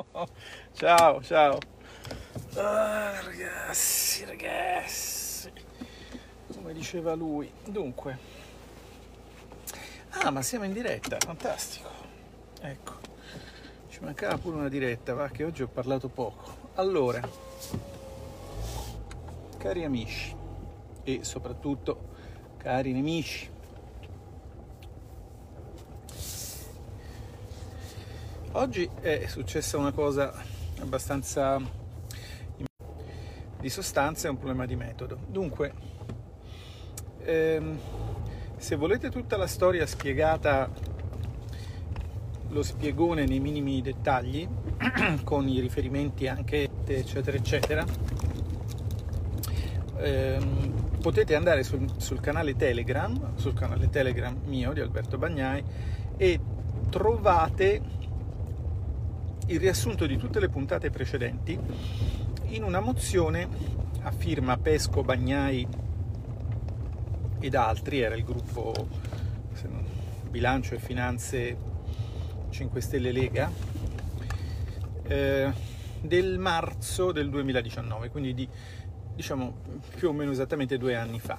Ciao, ciao. Ah, ragazzi, ragazzi. Come diceva lui. Dunque. Ah, ma siamo in diretta, fantastico. Ecco. Ci mancava pure una diretta, va che oggi ho parlato poco. Allora, cari amici e soprattutto cari nemici, Oggi è successa una cosa abbastanza di sostanza e un problema di metodo. Dunque, ehm, se volete tutta la storia spiegata, lo spiegone nei minimi dettagli, con i riferimenti anche eccetera eccetera, ehm, potete andare sul, sul canale Telegram, sul canale Telegram mio di Alberto Bagnai e trovate il riassunto di tutte le puntate precedenti in una mozione a firma Pesco, Bagnai ed altri, era il gruppo Bilancio e Finanze 5 Stelle Lega, eh, del marzo del 2019, quindi di diciamo più o meno esattamente due anni fa.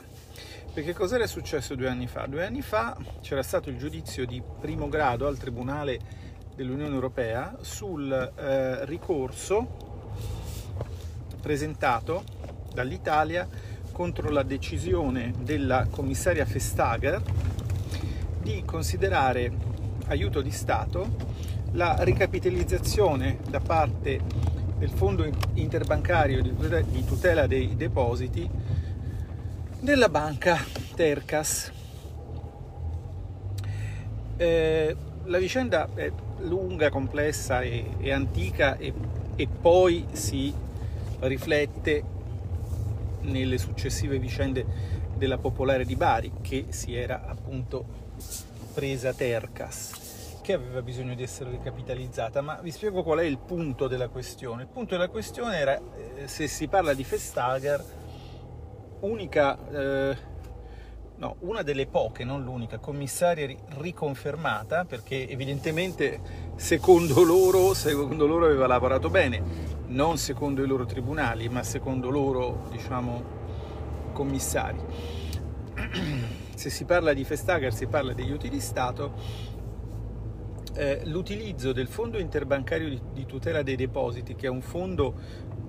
Perché cosa era successo due anni fa? Due anni fa c'era stato il giudizio di primo grado al Tribunale dell'Unione Europea sul eh, ricorso presentato dall'Italia contro la decisione della commissaria Vestager di considerare aiuto di Stato la ricapitalizzazione da parte del Fondo interbancario di tutela dei depositi della banca Tercas. Eh, la vicenda è lunga, complessa e, e antica e, e poi si riflette nelle successive vicende della Popolare di Bari che si era appunto presa Tercas che aveva bisogno di essere ricapitalizzata. Ma vi spiego qual è il punto della questione. Il punto della questione era eh, se si parla di Vestager unica eh, no, una delle poche, non l'unica, commissaria riconfermata, perché evidentemente secondo loro, secondo loro aveva lavorato bene, non secondo i loro tribunali, ma secondo loro, diciamo, commissari. Se si parla di Vestager, si parla degli aiuti di Stato, eh, l'utilizzo del fondo interbancario di, di, tutela dei depositi, che è un fondo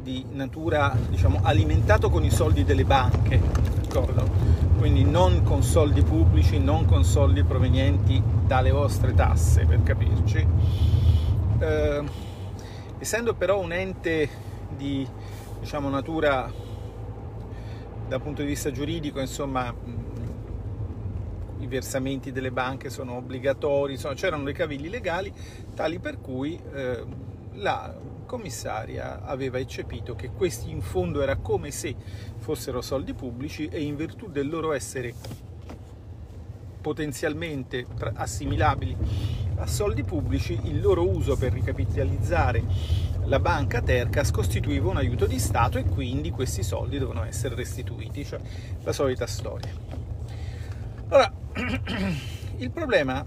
di natura diciamo, alimentato con i soldi delle banche, d'accordo? Quindi non con soldi pubblici, non con soldi provenienti dalle vostre tasse, per capirci. Eh, essendo però un ente di diciamo, natura dal punto di vista giuridico, insomma, i versamenti delle banche sono obbligatori, insomma, c'erano dei cavilli legali tali per cui eh, la commissaria aveva eccepito che questi in fondo era come se fossero soldi pubblici e in virtù del loro essere potenzialmente assimilabili a soldi pubblici, il loro uso per ricapitalizzare la banca Tercas costituiva un aiuto di Stato e quindi questi soldi devono essere restituiti, cioè la solita storia. Ora, il problema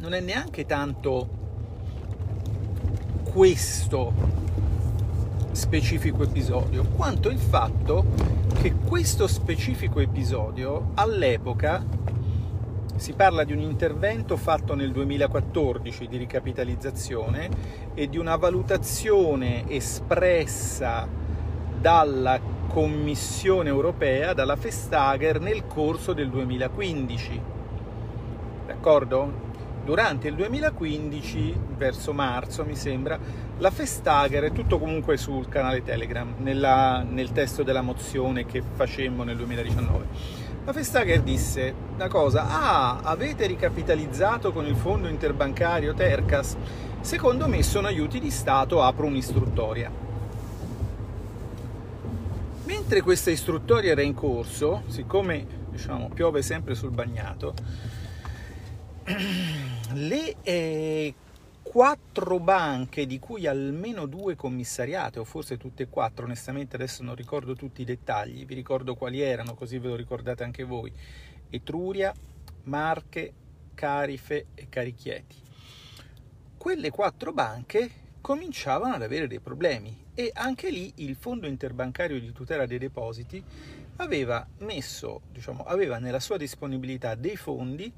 non è neanche tanto questo specifico episodio, quanto il fatto che questo specifico episodio all'epoca si parla di un intervento fatto nel 2014 di ricapitalizzazione e di una valutazione espressa dalla Commissione europea, dalla Vestager, nel corso del 2015. D'accordo? Durante il 2015, verso marzo mi sembra, la Vestager, è tutto comunque sul canale Telegram, nella, nel testo della mozione che facemmo nel 2019, la Vestager disse una cosa, ah, avete ricapitalizzato con il fondo interbancario Tercas? Secondo me sono aiuti di Stato, apro un'istruttoria. Mentre questa istruttoria era in corso, siccome diciamo, piove sempre sul bagnato, le eh, quattro banche di cui almeno due commissariate o forse tutte e quattro onestamente adesso non ricordo tutti i dettagli vi ricordo quali erano così ve lo ricordate anche voi. Etruria, Marche, Carife e Carichieti. Quelle quattro banche cominciavano ad avere dei problemi e anche lì il Fondo Interbancario di Tutela dei Depositi aveva messo, diciamo, aveva nella sua disponibilità dei fondi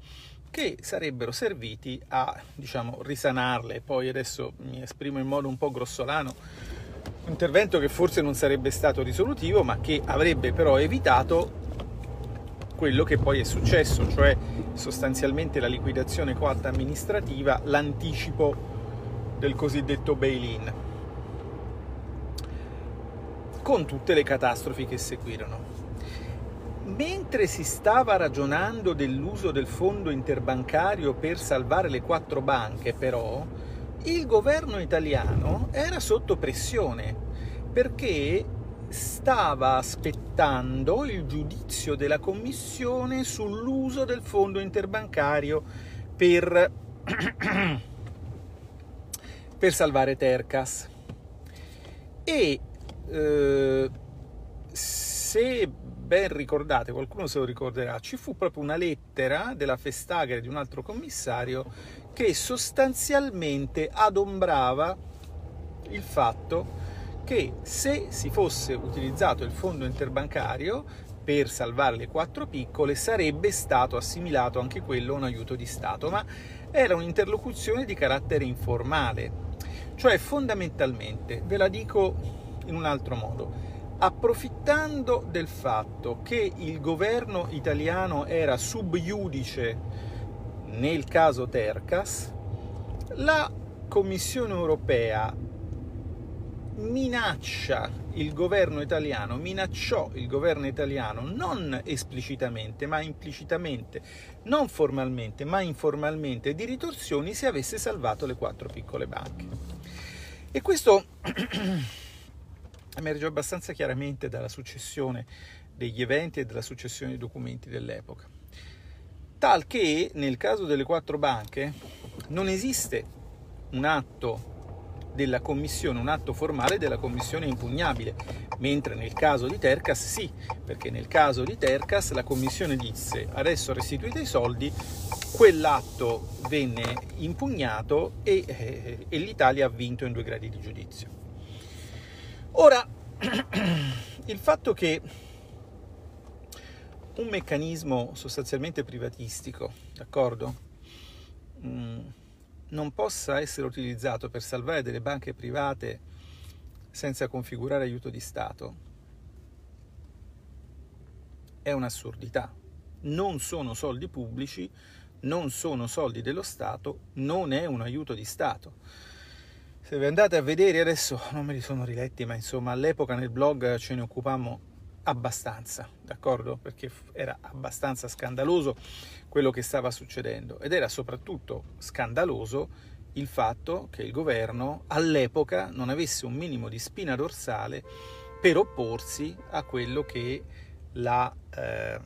che sarebbero serviti a, diciamo, risanarle. Poi adesso mi esprimo in modo un po' grossolano, un intervento che forse non sarebbe stato risolutivo, ma che avrebbe però evitato quello che poi è successo, cioè sostanzialmente la liquidazione coatta amministrativa, l'anticipo del cosiddetto bail-in, con tutte le catastrofi che seguirono. Mentre si stava ragionando dell'uso del fondo interbancario per salvare le quattro banche, però, il governo italiano era sotto pressione perché stava aspettando il giudizio della Commissione sull'uso del fondo interbancario per, per salvare Tercas. E eh, se ben ricordate, qualcuno se lo ricorderà, ci fu proprio una lettera della Festager di un altro commissario che sostanzialmente adombrava il fatto che se si fosse utilizzato il fondo interbancario per salvare le quattro piccole sarebbe stato assimilato anche quello a un aiuto di Stato, ma era un'interlocuzione di carattere informale, cioè fondamentalmente, ve la dico in un altro modo, approfittando del fatto che il governo italiano era subiudice nel caso Tercas, la Commissione europea minaccia il governo italiano, minacciò il governo italiano non esplicitamente ma implicitamente, non formalmente ma informalmente di ritorsioni se avesse salvato le quattro piccole banche. E questo emerge abbastanza chiaramente dalla successione degli eventi e dalla successione dei documenti dell'epoca. Tal che nel caso delle quattro banche non esiste un atto della commissione, un atto formale della commissione impugnabile, mentre nel caso di Tercas sì, perché nel caso di Tercas la commissione disse adesso restituite i soldi, quell'atto venne impugnato e, eh, e l'Italia ha vinto in due gradi di giudizio. Ora, il fatto che un meccanismo sostanzialmente privatistico, d'accordo? Mm non possa essere utilizzato per salvare delle banche private senza configurare aiuto di Stato è un'assurdità. Non sono soldi pubblici, non sono soldi dello Stato, non è un aiuto di Stato. Se vi andate a vedere, adesso non me li sono riletti, ma insomma all'epoca nel blog ce ne occupammo abbastanza, d'accordo? Perché era abbastanza scandaloso quello che stava succedendo ed era soprattutto scandaloso il fatto che il governo all'epoca non avesse un minimo di spina dorsale per opporsi a quello che la eh,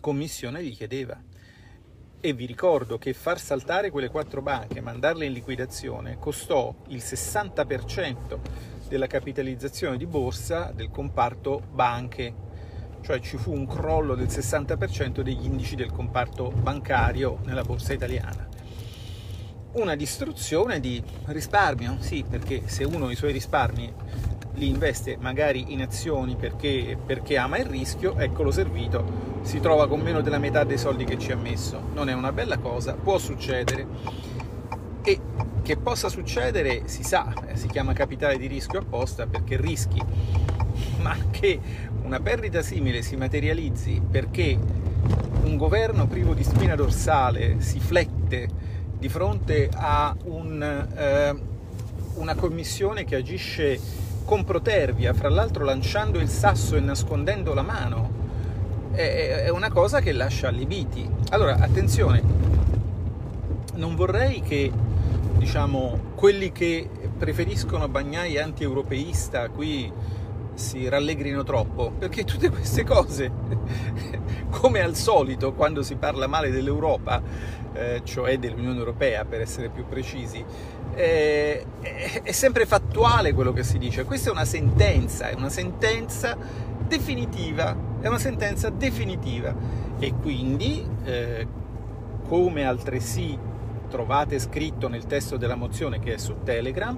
commissione gli chiedeva. E vi ricordo che far saltare quelle quattro banche, mandarle in liquidazione, costò il 60% della capitalizzazione di borsa del comparto banche cioè ci fu un crollo del 60% degli indici del comparto bancario nella borsa italiana. Una distruzione di risparmio, sì, perché se uno i suoi risparmi li investe magari in azioni perché, perché ama il rischio, eccolo servito, si trova con meno della metà dei soldi che ci ha messo. Non è una bella cosa, può succedere. E che possa succedere si sa, eh, si chiama capitale di rischio apposta perché rischi, ma che una perdita simile si materializzi perché un governo privo di spina dorsale si flette di fronte a un, eh, una commissione che agisce con protervia, fra l'altro lanciando il sasso e nascondendo la mano, è, è una cosa che lascia allibiti. Allora, attenzione, non vorrei che diciamo, quelli che preferiscono Bagnai anti-europeista qui si rallegrino troppo, perché tutte queste cose, come al solito quando si parla male dell'Europa, eh, cioè dell'Unione Europea per essere più precisi, eh, è sempre fattuale quello che si dice. Questa è una sentenza, è una sentenza definitiva, è una sentenza definitiva e quindi, eh, come altresì trovate scritto nel testo della mozione che è su Telegram,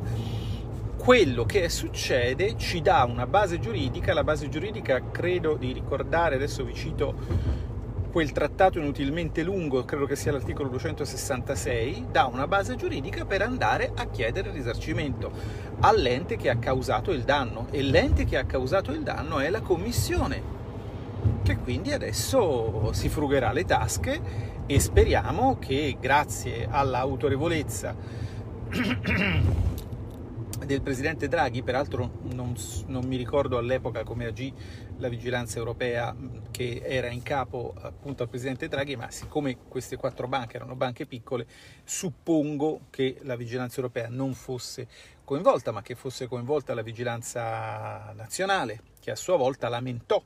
quello che succede ci dà una base giuridica, la base giuridica credo di ricordare, adesso vi cito quel trattato inutilmente lungo, credo che sia l'articolo 266, dà una base giuridica per andare a chiedere risarcimento all'ente che ha causato il danno. E l'ente che ha causato il danno è la commissione che quindi adesso si frugherà le tasche e speriamo che grazie all'autorevolezza del presidente Draghi, peraltro non, non, mi ricordo all'epoca come agì la vigilanza europea che era in capo appunto al presidente Draghi, ma siccome queste quattro banche erano banche piccole, suppongo che la vigilanza europea non fosse coinvolta, ma che fosse coinvolta la vigilanza nazionale, che a sua volta lamentò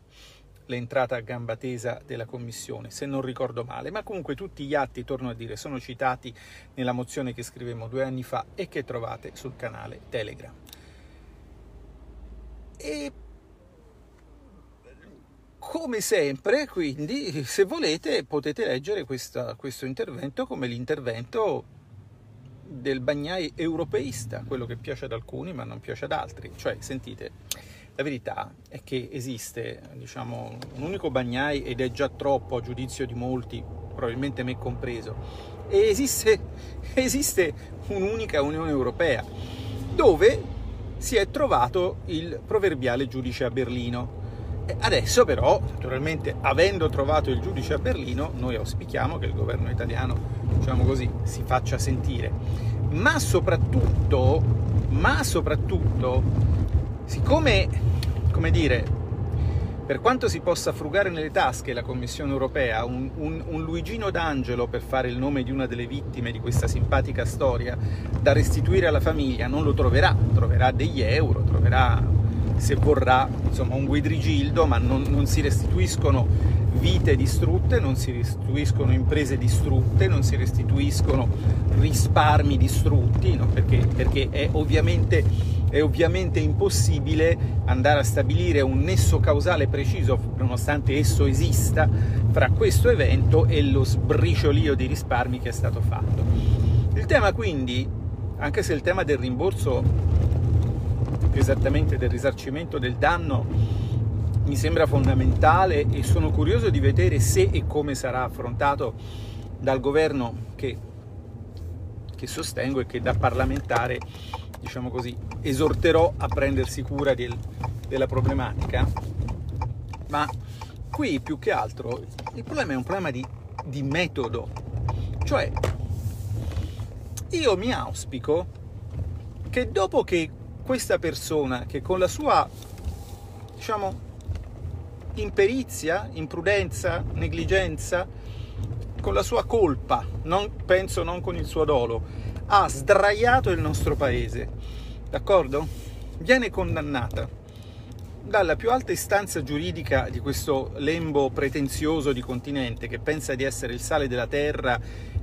l'entrata a gamba tesa della Commissione, se non ricordo male, ma comunque tutti gli atti, torno a dire, sono citati nella mozione che scrivemmo due anni fa e che trovate sul canale Telegram. E come sempre, quindi, se volete, potete leggere questa, questo intervento come l'intervento del bagnai europeista, quello che piace ad alcuni ma non piace ad altri. Cioè, sentite, la verità è che esiste diciamo, un unico bagnai ed è già troppo a giudizio di molti, probabilmente me compreso, e esiste, esiste un'unica Unione Europea dove si è trovato il proverbiale giudice a Berlino. Adesso però, naturalmente, avendo trovato il giudice a Berlino, noi auspichiamo che il governo italiano, diciamo così, si faccia sentire. Ma soprattutto, ma soprattutto, siccome come dire, per quanto si possa frugare nelle tasche la Commissione europea un, un, un, Luigino d'Angelo, per fare il nome di una delle vittime di questa simpatica storia, da restituire alla famiglia, non lo troverà, troverà degli euro, troverà, se vorrà, insomma, un guidrigildo, ma non, non si restituiscono vite distrutte, non si restituiscono imprese distrutte, non si restituiscono risparmi distrutti, no? perché, perché è ovviamente è ovviamente impossibile andare a stabilire un nesso causale preciso, nonostante esso esista, fra questo evento e lo sbriciolio di risparmi che è stato fatto. Il tema quindi, anche se il tema del rimborso, più esattamente del risarcimento del danno, mi sembra fondamentale e sono curioso di vedere se e come sarà affrontato dal governo che, che sostengo e che da parlamentare diciamo così, esorterò a prendersi cura del, della problematica, ma qui più che altro il problema è un problema di, di metodo, cioè io mi auspico che dopo che questa persona che con la sua, diciamo, imperizia, imprudenza, negligenza, con la sua colpa, non, penso non con il suo dolo, ha sdraiato il nostro paese, d'accordo? Viene condannata dalla più alta istanza giuridica di questo lembo pretenzioso di continente che pensa di essere il sale della terra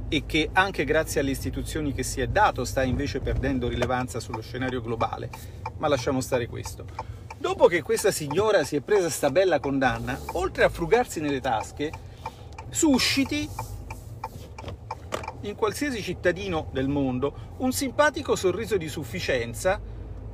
e che anche grazie alle istituzioni che si è dato sta invece perdendo rilevanza sullo scenario globale. Ma lasciamo stare questo. Dopo che questa signora si è presa sta bella condanna, oltre a frugarsi nelle tasche, susciti in qualsiasi cittadino del mondo un simpatico sorriso di sufficienza,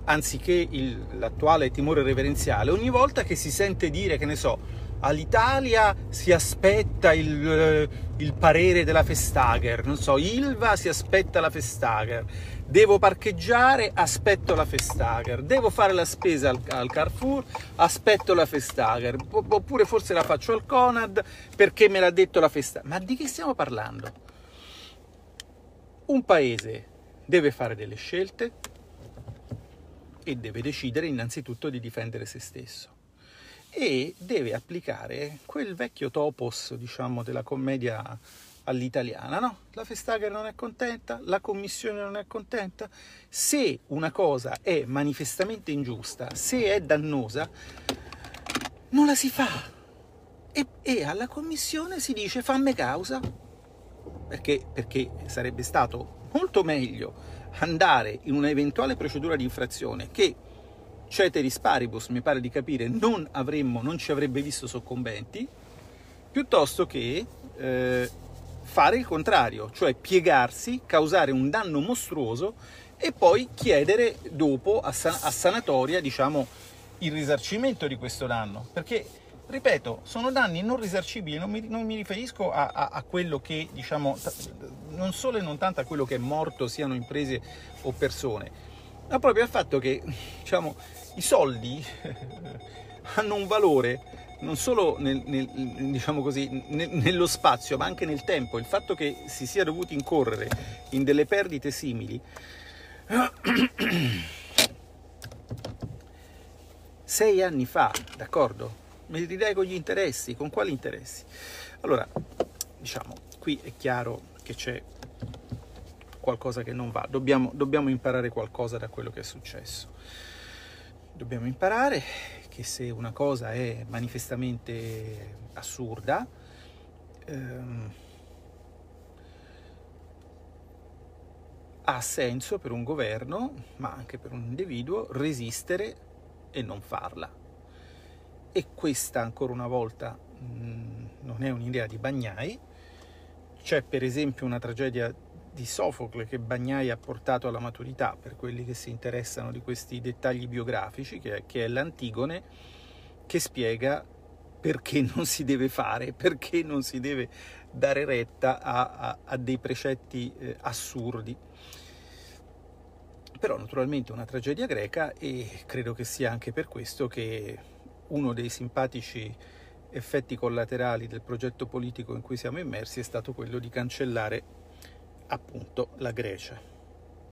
anziché il, l'attuale timore reverenziale, ogni volta che si sente dire, che ne so, all'Italia si aspetta il, eh, il parere della Festager, non so, Ilva si aspetta la Festager, devo parcheggiare, aspetto la Festager, devo fare la spesa al, al Carrefour, aspetto la Festager, oppure forse la faccio al Conad perché me l'ha detto la Festager. Ma di che stiamo parlando? Un paese deve fare delle scelte e deve decidere innanzitutto di difendere se stesso e deve applicare quel vecchio topos, diciamo, della commedia all'italiana, no? La Festager non è contenta, la Commissione non è contenta. Se una cosa è manifestamente ingiusta, se è dannosa, non la si fa. E, e alla Commissione si dice fammi causa, perché, perché sarebbe stato molto meglio andare in un'eventuale procedura di infrazione che ceteris paribus, mi pare di capire, non avremmo, non ci avrebbe visto soccombenti, piuttosto che eh, fare il contrario, cioè piegarsi, causare un danno mostruoso e poi chiedere dopo a, san- a sanatoria diciamo, il risarcimento di questo danno, perché ripeto, sono danni non risarcibili, non mi, non mi riferisco a, a, a, quello che, diciamo, non solo e non tanto a quello che è morto, siano imprese o persone, ma proprio al fatto che, diciamo, i soldi hanno un valore non solo nel, nel, diciamo così, nel, nello spazio, ma anche nel tempo. Il fatto che si sia dovuti incorrere in delle perdite simili sei anni fa, d'accordo? Me li ridai con gli interessi, con quali interessi? Allora, diciamo, qui è chiaro che c'è qualcosa che non va, dobbiamo, dobbiamo imparare qualcosa da quello che è successo. Dobbiamo imparare che se una cosa è manifestamente assurda, ehm, ha senso per un governo, ma anche per un individuo, resistere e non farla. E questa, ancora una volta, mh, non è un'idea di Bagnai. C'è per esempio una tragedia di Sofocle che Bagnai ha portato alla maturità per quelli che si interessano di questi dettagli biografici, che è, che è l'Antigone, che spiega perché non si deve fare, perché non si deve dare retta a, a, a dei precetti eh, assurdi. Però naturalmente una tragedia greca e credo che sia anche per questo che uno dei simpatici effetti collaterali del progetto politico in cui siamo immersi è stato quello di cancellare appunto la Grecia.